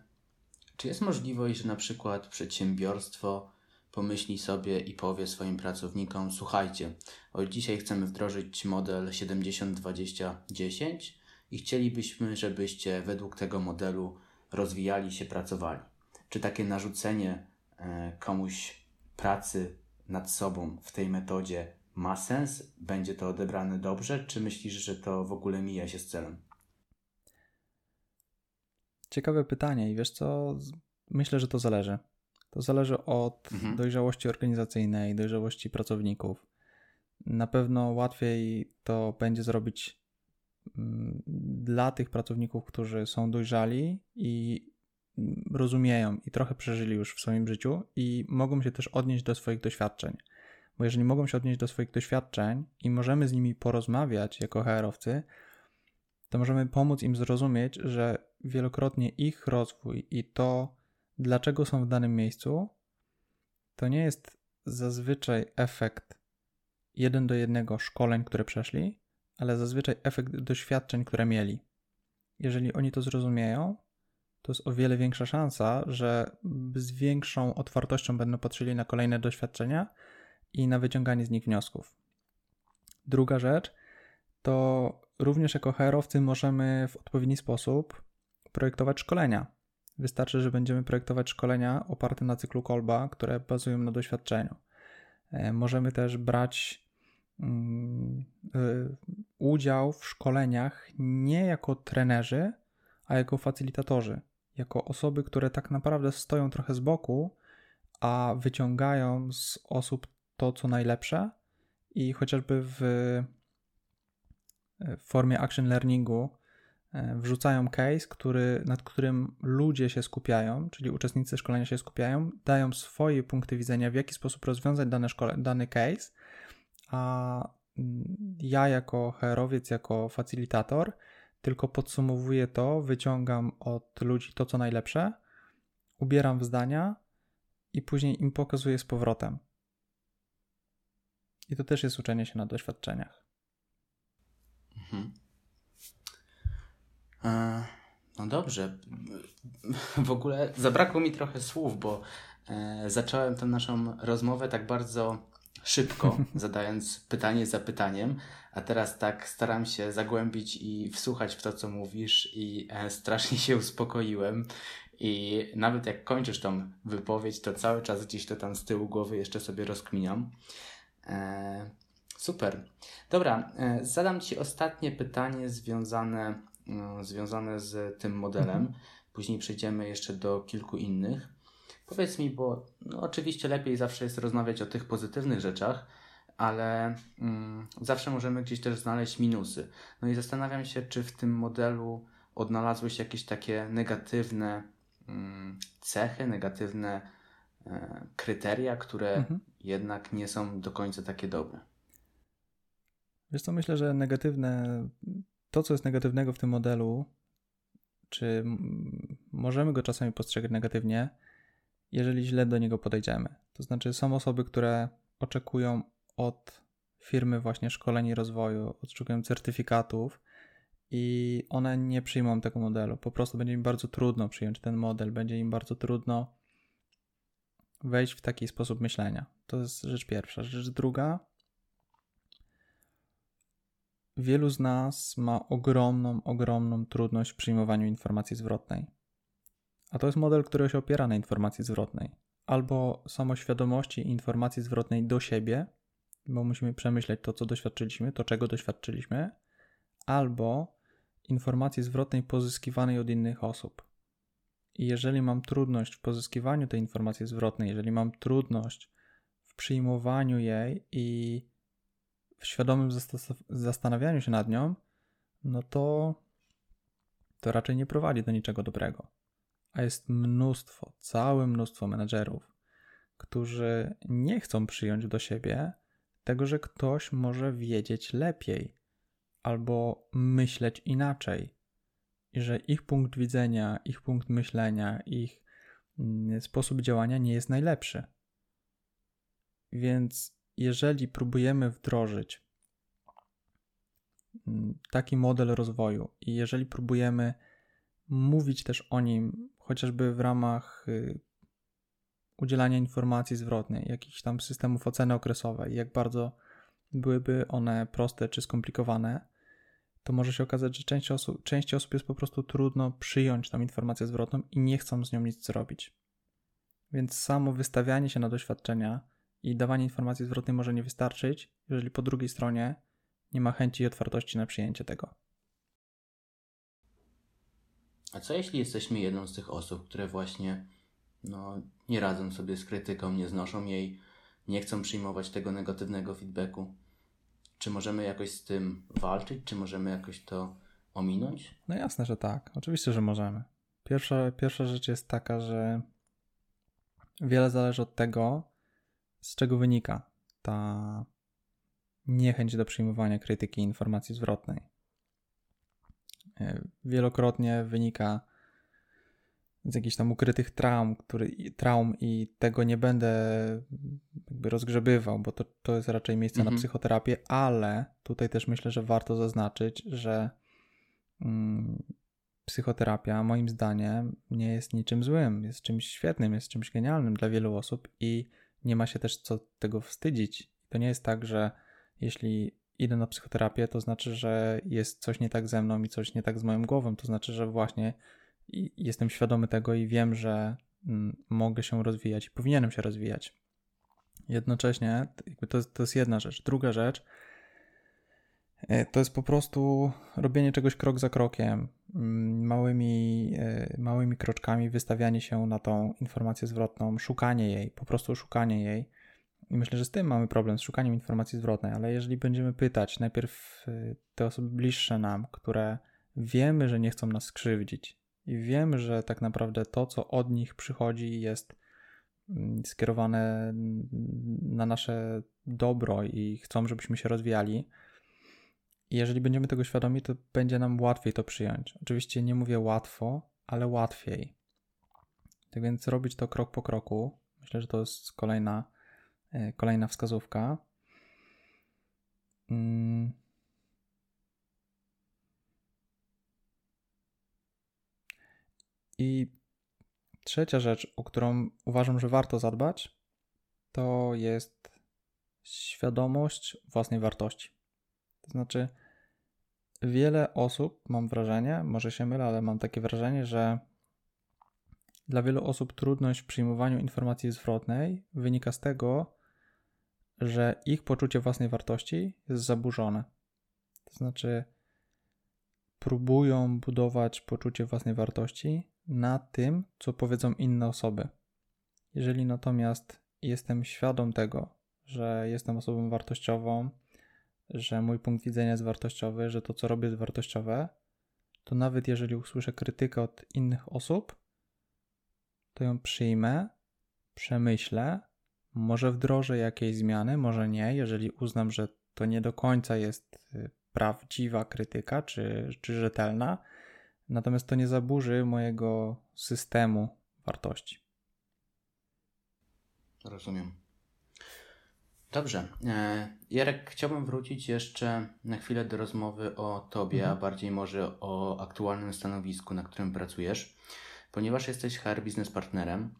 czy jest możliwość, że na przykład przedsiębiorstwo pomyśli sobie i powie swoim pracownikom: Słuchajcie, od dzisiaj chcemy wdrożyć model 70-20-10 i chcielibyśmy, żebyście według tego modelu rozwijali się, pracowali. Czy takie narzucenie e, komuś pracy nad sobą w tej metodzie ma sens? Będzie to odebrane dobrze? Czy myślisz, że to w ogóle mija się z celem? Ciekawe pytanie i wiesz co? Myślę, że to zależy. To zależy od mhm. dojrzałości organizacyjnej, dojrzałości pracowników. Na pewno łatwiej to będzie zrobić mm, dla tych pracowników, którzy są dojrzali i mm, rozumieją i trochę przeżyli już w swoim życiu i mogą się też odnieść do swoich doświadczeń. Bo jeżeli mogą się odnieść do swoich doświadczeń i możemy z nimi porozmawiać jako HR-owcy, to możemy pomóc im zrozumieć, że wielokrotnie ich rozwój i to, dlaczego są w danym miejscu, to nie jest zazwyczaj efekt jeden do jednego szkoleń, które przeszli, ale zazwyczaj efekt doświadczeń, które mieli. Jeżeli oni to zrozumieją, to jest o wiele większa szansa, że z większą otwartością będą patrzyli na kolejne doświadczenia i na wyciąganie z nich wniosków. Druga rzecz to również jako HR-owcy możemy w odpowiedni sposób projektować szkolenia. Wystarczy, że będziemy projektować szkolenia oparte na cyklu Kolba, które bazują na doświadczeniu. E, możemy też brać mm, y, udział w szkoleniach nie jako trenerzy, a jako facylitatorzy, jako osoby, które tak naprawdę stoją trochę z boku, a wyciągają z osób to, co najlepsze i chociażby w, w formie action learningu e, wrzucają case, który, nad którym ludzie się skupiają, czyli uczestnicy szkolenia się skupiają, dają swoje punkty widzenia, w jaki sposób rozwiązać dane szkole, dany case, a ja jako HR-owiec, jako facilitator tylko podsumowuję to, wyciągam od ludzi to, co najlepsze, ubieram w zdania i później im pokazuję z powrotem. I to też jest uczenie się na doświadczeniach. Mhm. E, no dobrze. W ogóle zabrakło mi trochę słów, bo e, zacząłem tę naszą rozmowę tak bardzo szybko, zadając pytanie za pytaniem, a teraz tak staram się zagłębić i wsłuchać w to, co mówisz, i e, strasznie się uspokoiłem. I nawet jak kończysz tą wypowiedź, to cały czas gdzieś to tam z tyłu głowy jeszcze sobie rozkminiam. Super. Dobra, zadam Ci ostatnie pytanie związane, związane z tym modelem. Mhm. Później przejdziemy jeszcze do kilku innych. Powiedz mi, bo no, oczywiście lepiej zawsze jest rozmawiać o tych pozytywnych rzeczach, ale mm, zawsze możemy gdzieś też znaleźć minusy. No i zastanawiam się, czy w tym modelu odnalazłeś jakieś takie negatywne mm, cechy, negatywne e, kryteria, które mhm. jednak nie są do końca takie dobre. Wiesz co, myślę, że negatywne, to co jest negatywnego w tym modelu, czy możemy go czasami postrzegać negatywnie, jeżeli źle do niego podejdziemy. To znaczy, są osoby, które oczekują od firmy właśnie szkoleń i rozwoju, oczekują certyfikatów i one nie przyjmą tego modelu. Po prostu będzie im bardzo trudno przyjąć ten model, będzie im bardzo trudno wejść w taki sposób myślenia. To jest rzecz pierwsza. Rzecz druga. Wielu z nas ma ogromną, ogromną trudność w przyjmowaniu informacji zwrotnej. A to jest model, który się opiera na informacji zwrotnej. Albo samoświadomości informacji zwrotnej do siebie, bo musimy przemyśleć to, co doświadczyliśmy, to, czego doświadczyliśmy, albo informacji zwrotnej pozyskiwanej od innych osób. I jeżeli mam trudność w pozyskiwaniu tej informacji zwrotnej, jeżeli mam trudność w przyjmowaniu jej i w świadomym zastanawianiu się nad nią, no to to raczej nie prowadzi do niczego dobrego a jest mnóstwo, całe mnóstwo menedżerów, którzy nie chcą przyjąć do siebie tego, że ktoś może wiedzieć lepiej albo myśleć inaczej, i że ich punkt widzenia, ich punkt myślenia, ich mm, sposób działania nie jest najlepszy. Więc jeżeli próbujemy wdrożyć mm, taki model rozwoju i jeżeli próbujemy mówić też o nim, chociażby w ramach y, udzielania informacji zwrotnej, jakichś tam systemów oceny okresowej, jak bardzo byłyby one proste czy skomplikowane, to może się okazać, że część osób, części osób jest po prostu trudno przyjąć tą informację zwrotną i nie chcą z nią nic zrobić. Więc samo wystawianie się na doświadczenia i dawanie informacji zwrotnej może nie wystarczyć, jeżeli po drugiej stronie nie ma chęci i otwartości na przyjęcie tego. A co jeśli jesteśmy jedną z tych osób, które właśnie no, nie radzą sobie z krytyką, nie znoszą jej, nie chcą przyjmować tego negatywnego feedbacku? Czy możemy jakoś z tym walczyć? Czy możemy jakoś to ominąć? No jasne, że tak. Oczywiście, że możemy. Pierwsza, pierwsza rzecz jest taka, że wiele zależy od tego, z czego wynika ta niechęć do przyjmowania krytyki i informacji zwrotnej. E, wielokrotnie wynika z jakichś tam ukrytych traum, który, traum i tego nie będę jakby rozgrzebywał, bo to, to jest raczej miejsce mhm. na psychoterapię, ale tutaj też myślę, że warto zaznaczyć, że mm, psychoterapia moim zdaniem nie jest niczym złym, jest czymś świetnym, jest czymś genialnym dla wielu osób i nie ma się też co tego wstydzić. To nie jest tak, że jeśli idę na psychoterapię, to znaczy, że jest coś nie tak ze mną i coś nie tak z moją głową. To znaczy, że właśnie jestem świadomy tego i wiem, że mm, mogę się rozwijać i powinienem się rozwijać. Jednocześnie to, to jest jedna rzecz. Druga rzecz to jest po prostu robienie czegoś krok za krokiem, mm, małymi, e, małymi kroczkami, wystawianie się na tą informację zwrotną, szukanie jej, po prostu szukanie jej. I myślę, że z tym mamy problem, z szukaniem informacji zwrotnej, ale jeżeli będziemy pytać najpierw e, te osoby bliższe nam, które wiemy, że nie chcą nas skrzywdzić i wiemy, że tak naprawdę to, co od nich przychodzi, jest Mm, skierowane na nasze dobro i chcą, żebyśmy się rozwijali. I jeżeli będziemy tego świadomi, to będzie nam łatwiej to przyjąć. Oczywiście nie mówię łatwo, ale łatwiej. Tak więc robić to krok po kroku. Myślę, że to jest kolejna, e, kolejna wskazówka. Mm. I Trzecia rzecz, o którą uważam, że warto zadbać, to jest świadomość własnej wartości. To znaczy, wiele osób, mam wrażenie, może się mylę, ale mam takie wrażenie, że dla wielu osób trudność w przyjmowaniu informacji zwrotnej wynika z tego, że ich poczucie własnej wartości jest zaburzone. To znaczy, próbują budować poczucie własnej wartości na tym, co powiedzą inne osoby. Jeżeli natomiast jestem świadom tego, że jestem osobą wartościową, że mój punkt widzenia jest wartościowy, że to, co robię, jest wartościowe, to nawet jeżeli usłyszę krytykę od innych osób, to ją przyjmę, przemyślę, może wdrożę jakieś zmiany, może nie, jeżeli uznam, że to nie do końca jest y, prawdziwa krytyka czy, czy rzetelna, Natomiast to nie zaburzy mojego systemu wartości. Rozumiem. Dobrze. E, Jarek, chciałbym wrócić jeszcze na chwilę do rozmowy o Tobie, mhm. a bardziej może o aktualnym stanowisku, na którym pracujesz. Ponieważ jesteś HR Business Partnerem,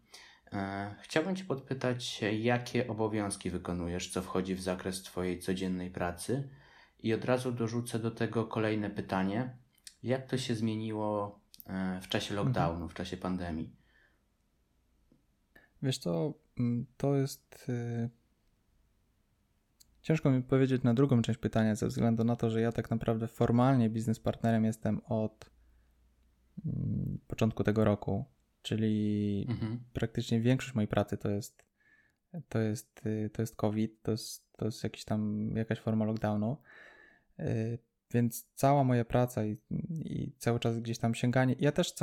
e, chciałbym Cię podpytać, jakie obowiązki wykonujesz, co wchodzi w zakres Twojej codziennej pracy i od razu dorzucę do tego kolejne pytanie. Jak to się zmieniło e, w czasie mhm. lockdownu, w czasie pandemii? Wiesz co, mm, to jest... Ciężko mi powiedzieć na drugą część pytania, ze względu na to, że ja tak naprawdę formalnie biznes partnerem jestem od mm, początku tego roku, czyli mhm. praktycznie większość mojej pracy to jest to jest, y, to jest COVID, to jest, to jest jakiś tam, jakaś forma lockdownu. Y, więc cała moja praca i, i cały czas gdzieś tam sięganie. Ja też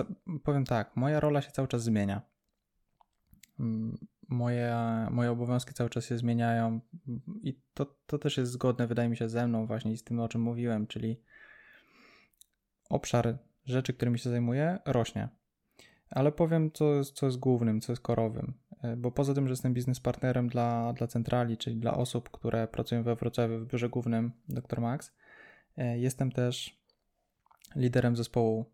powiem tak, moja rola się cały czas zmienia. Moje, moje obowiązki cały czas się zmieniają i to, to też jest zgodne, wydaje mi się, ze mną właśnie i z tym, o czym mówiłem, czyli obszar rzeczy, którymi się zajmuję, rośnie. Ale powiem, co jest, co jest głównym, co jest korowym. E, bo poza tym, że jestem biznes partnerem dla, dla centrali, czyli dla osób, które pracują we Wrocławiu w biurze głównym Dr. Max, E, jestem też liderem zespołu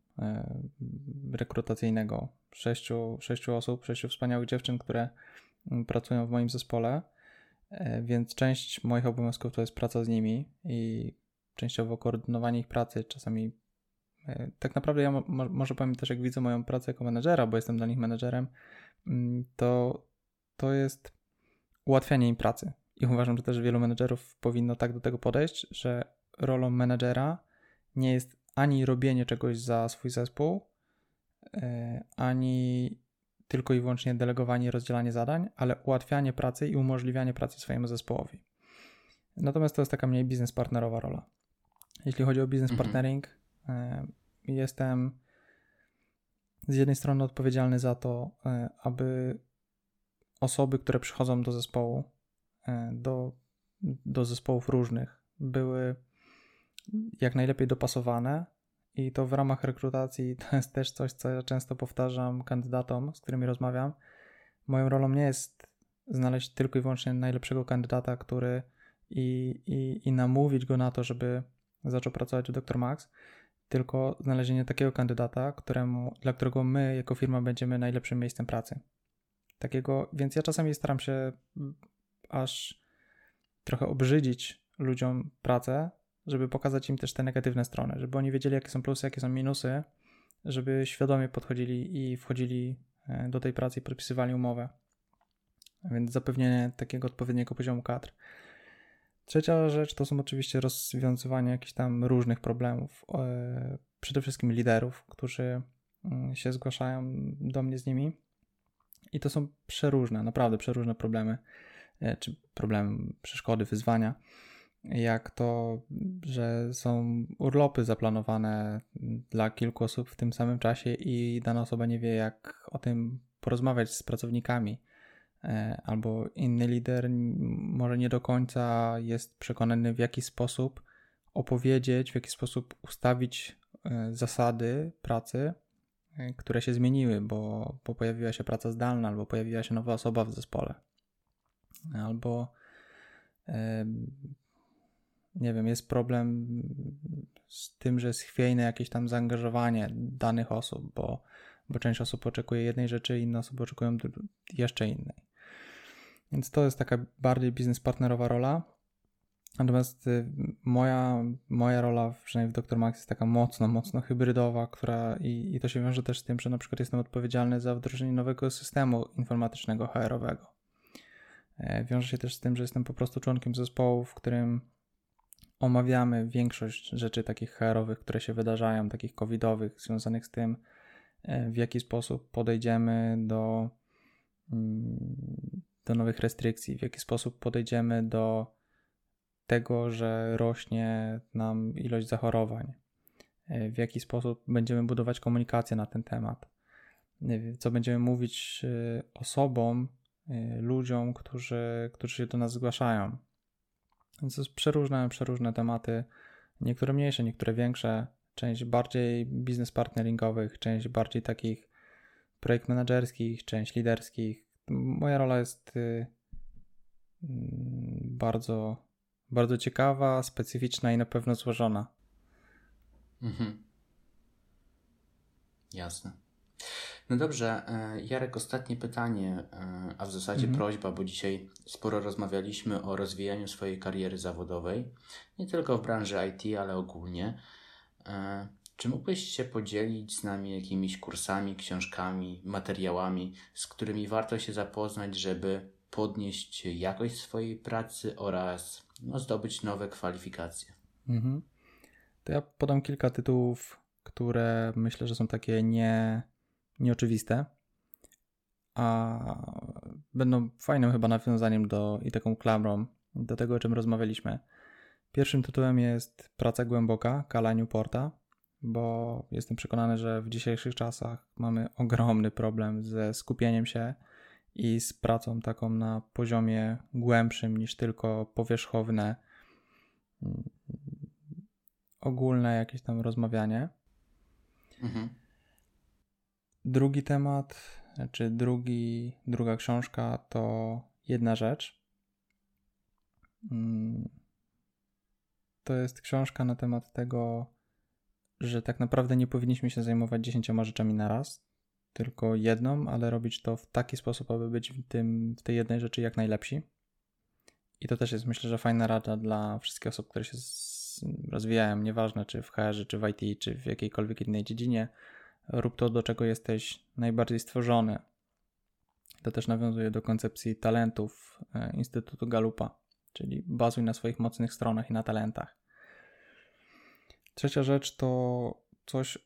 rekrutacyjnego. Sześciu, sześciu osób, sześciu wspaniałych dziewczyn, które mm, pracują w moim zespole, e, więc część moich obowiązków to jest praca z nimi i częściowo koordynowanie ich pracy. Czasami tak naprawdę ja może powiem też, jak widzę moją pracę jako menedżera, bo jestem dla nich menedżerem, mm, to to jest ułatwianie im pracy. I uważam, że też wielu menedżerów powinno tak do tego podejść, że rolą menedżera nie jest ani robienie czegoś za swój zespół, e, ani tylko i wyłącznie delegowanie, rozdzielanie zadań, ale ułatwianie pracy i umożliwianie pracy swojemu zespołowi. Natomiast to jest taka mniej biznes partnerowa rola. Jeśli chodzi o business mhm. partnering, e, jestem z jednej strony odpowiedzialny za to, e, aby osoby, które przychodzą do zespołu, do, do zespołów różnych, były jak najlepiej dopasowane. I to w ramach rekrutacji to jest też coś, co ja często powtarzam kandydatom, z którymi rozmawiam. Moją rolą nie jest znaleźć tylko i wyłącznie najlepszego kandydata, który i, i, i namówić go na to, żeby zaczął pracować u Dr. Max, tylko znalezienie takiego kandydata, któremu, dla którego my jako firma będziemy najlepszym miejscem pracy. Takiego, więc ja czasami staram się aż trochę obrzydzić ludziom pracę, żeby pokazać im też te negatywne strony, żeby oni wiedzieli, jakie są plusy, jakie są minusy, żeby świadomie podchodzili i wchodzili e, do tej pracy i podpisywali umowę. Więc zapewnienie takiego odpowiedniego poziomu kadr. Trzecia rzecz to są oczywiście rozwiązywanie jakichś tam różnych problemów. E, przede wszystkim liderów, którzy mm, się zgłaszają do mnie z nimi. I to są przeróżne, naprawdę przeróżne problemy, e, czy problemy, przeszkody, wyzwania. Jak to, że są urlopy zaplanowane dla kilku osób w tym samym czasie i dana osoba nie wie, jak o tym porozmawiać z pracownikami. E, albo inny lider może nie do końca jest przekonany, w jaki sposób opowiedzieć, w jaki sposób ustawić e, zasady pracy, e, które się zmieniły, bo, bo pojawiła się praca zdalna, albo pojawiła się nowa osoba w zespole, albo nie wiem, jest problem z tym, że jest chwiejne jakieś tam zaangażowanie danych osób, bo, bo część osób oczekuje jednej rzeczy, inne osoby oczekują jeszcze innej. Więc to jest taka bardziej biznes partnerowa rola. Natomiast y, moja, moja rola, przynajmniej w Dr. Max, jest taka mocno, mocno hybrydowa, która i, i to się wiąże też z tym, że na przykład jestem odpowiedzialny za wdrożenie nowego systemu informatycznego HR-owego. E, wiąże się też z tym, że jestem po prostu członkiem zespołu, w którym omawiamy większość rzeczy takich HR-owych, które się wydarzają, takich covidowych, związanych z tym, e, w jaki sposób podejdziemy do mm, do nowych restrykcji, w jaki sposób podejdziemy do tego, że rośnie nam ilość zachorowań, w jaki sposób będziemy budować komunikację na ten temat, co będziemy mówić e, osobom, e, ludziom, którzy, którzy się do nas zgłaszają. Więc to są przeróżne, przeróżne tematy, niektóre mniejsze, niektóre większe, część bardziej biznes partneringowych, część bardziej takich projekt menedżerskich, część liderskich, moja rola jest y, mm, bardzo, bardzo ciekawa, specyficzna i na pewno złożona. Mhm. Jasne. No dobrze, e, Jarek, ostatnie pytanie, e, a w zasadzie mhm. prośba, bo dzisiaj sporo rozmawialiśmy o rozwijaniu swojej kariery zawodowej, nie tylko w branży IT, ale ogólnie. E, czy mógłbyś się podzielić z nami jakimiś kursami, książkami, materiałami, z którymi warto się zapoznać, żeby podnieść jakość swojej pracy oraz no, zdobyć nowe kwalifikacje? Mhm. To ja podam kilka tytułów, które myślę, że są takie nie, nieoczywiste, a będą fajnym chyba nawiązaniem do i taką klamrą do tego, o czym rozmawialiśmy. Pierwszym tytułem jest Praca głęboka Kala Newporta bo jestem przekonany, że w dzisiejszych czasach mamy ogromny problem ze skupieniem się i z pracą taką na poziomie głębszym niż tylko powierzchowne, mm, ogólne jakieś tam rozmawianie. Mhm. Drugi temat, czy drugi, druga książka to jedna rzecz. Mm, to jest książka na temat tego, że tak naprawdę nie powinniśmy się zajmować dziesięcioma rzeczami na raz, tylko jedną, ale robić to w taki sposób, aby być w, tym, w tej jednej rzeczy jak najlepsi. I to też jest myślę, że fajna rada dla wszystkich osób, które się rozwijają, nieważne czy w HR, czy w IT, czy w jakiejkolwiek innej dziedzinie. Rób to, do czego jesteś najbardziej stworzony. To też nawiązuje do koncepcji talentów e, Instytutu Galupa, czyli bazuj na swoich mocnych stronach i na talentach. Trzecia rzecz to coś, y,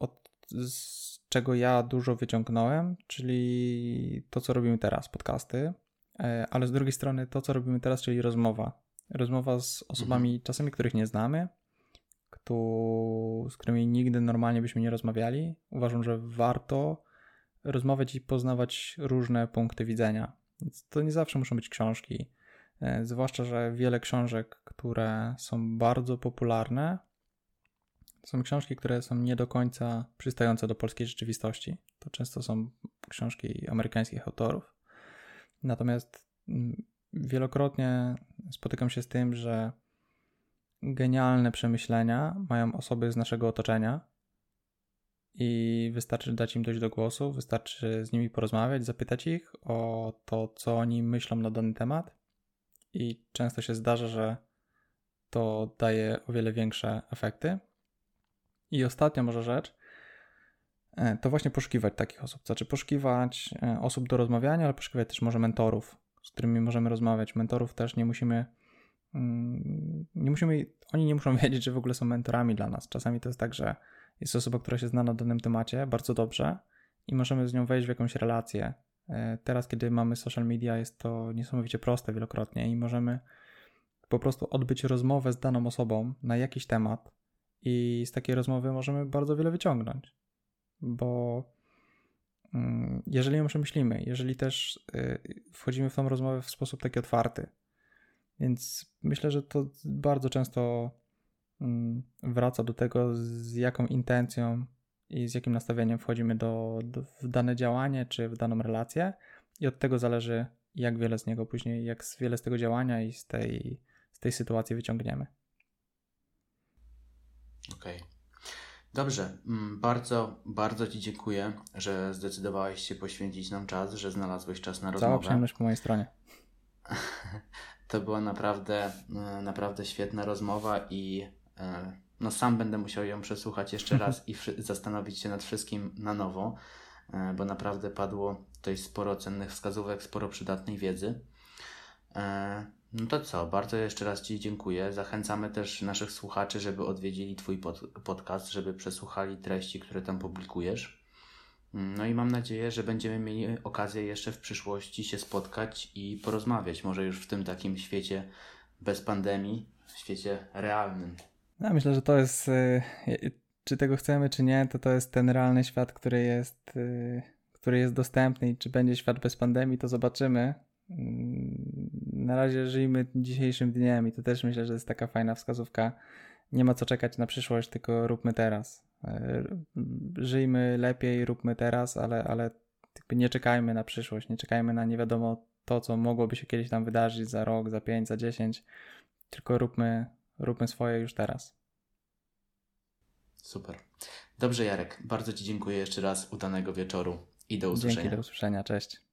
od, z czego ja dużo wyciągnąłem, czyli to, co robimy teraz, podcasty, e, ale z drugiej strony to, co robimy teraz, czyli rozmowa. Rozmowa z osobami, mhm. czasami których nie znamy, kto, z którymi nigdy normalnie byśmy nie rozmawiali. Uważam, że warto rozmawiać i poznawać różne punkty widzenia. Więc to nie zawsze muszą być książki. E, zwłaszcza, że wiele książek, które są bardzo popularne, są książki, które są nie do końca przystające do polskiej rzeczywistości. To często są książki amerykańskich autorów. Natomiast mm, wielokrotnie spotykam się z tym, że genialne przemyślenia mają osoby z naszego otoczenia i wystarczy dać im dojść do głosu, wystarczy z nimi porozmawiać, zapytać ich o to, co oni myślą na dany temat. I często się zdarza, że to daje o wiele większe efekty. I ostatnia może rzecz, e, to właśnie poszukiwać takich osób. Znaczy poszukiwać e, osób do rozmawiania, ale poszukiwać też może mentorów, z którymi możemy rozmawiać. Mentorów też nie musimy, nie musimy, oni nie muszą wiedzieć, że w ogóle są mentorami dla nas. Czasami to jest tak, że jest osoba, która się zna na danym temacie bardzo dobrze i możemy z nią wejść w jakąś relację. E, teraz, kiedy mamy social media, jest to niesamowicie proste wielokrotnie i możemy po prostu odbyć rozmowę z daną osobą na jakiś temat i z takiej rozmowy możemy bardzo wiele wyciągnąć, bo mm, jeżeli ją przemyślimy, jeżeli też y, wchodzimy w tą rozmowę w sposób taki otwarty, więc myślę, że to bardzo często mm, wraca do tego, z jaką intencją i z jakim nastawieniem wchodzimy do, do, w dane działanie czy w daną relację, i od tego zależy, jak wiele z niego później, jak wiele z tego działania i z tej, z tej sytuacji wyciągniemy. Okej. Okay. Dobrze, mm, bardzo, bardzo Ci dziękuję, że zdecydowałeś się poświęcić nam czas, że znalazłeś czas na rozmowę. Cała przyjemność po mojej stronie. To była naprawdę, e, naprawdę świetna rozmowa i e, no sam będę musiał ją przesłuchać jeszcze raz i zastanowić się nad wszystkim na nowo, e, bo naprawdę padło tutaj sporo cennych wskazówek, sporo przydatnej wiedzy. No to co, bardzo jeszcze raz Ci dziękuję. Zachęcamy też naszych słuchaczy, żeby odwiedzili Twój pod podcast, żeby przesłuchali treści, które tam publikujesz. No i mam nadzieję, że będziemy mieli okazję jeszcze w przyszłości się spotkać i porozmawiać. Może już w tym takim świecie bez pandemii, w świecie realnym. No, myślę, że to jest, y, czy tego chcemy, czy nie, to to jest ten realny świat, który jest, y, który jest dostępny i czy będzie świat bez pandemii, to zobaczymy. Mm, na razie żyjmy dzisiejszym dniem i to też myślę, że jest taka fajna wskazówka. Nie ma co czekać na przyszłość, tylko róbmy teraz. E, żyjmy lepiej, róbmy teraz, ale, ale nie czekajmy na przyszłość, nie czekajmy na nie wiadomo to, co mogłoby się kiedyś tam wydarzyć za rok, za pięć, za dziesięć, tylko róbmy, róbmy swoje już teraz. Super. Dobrze, Jarek. Bardzo Ci dziękuję jeszcze raz. Udanego wieczoru i do usłyszenia. Dzięki, do usłyszenia. Cześć.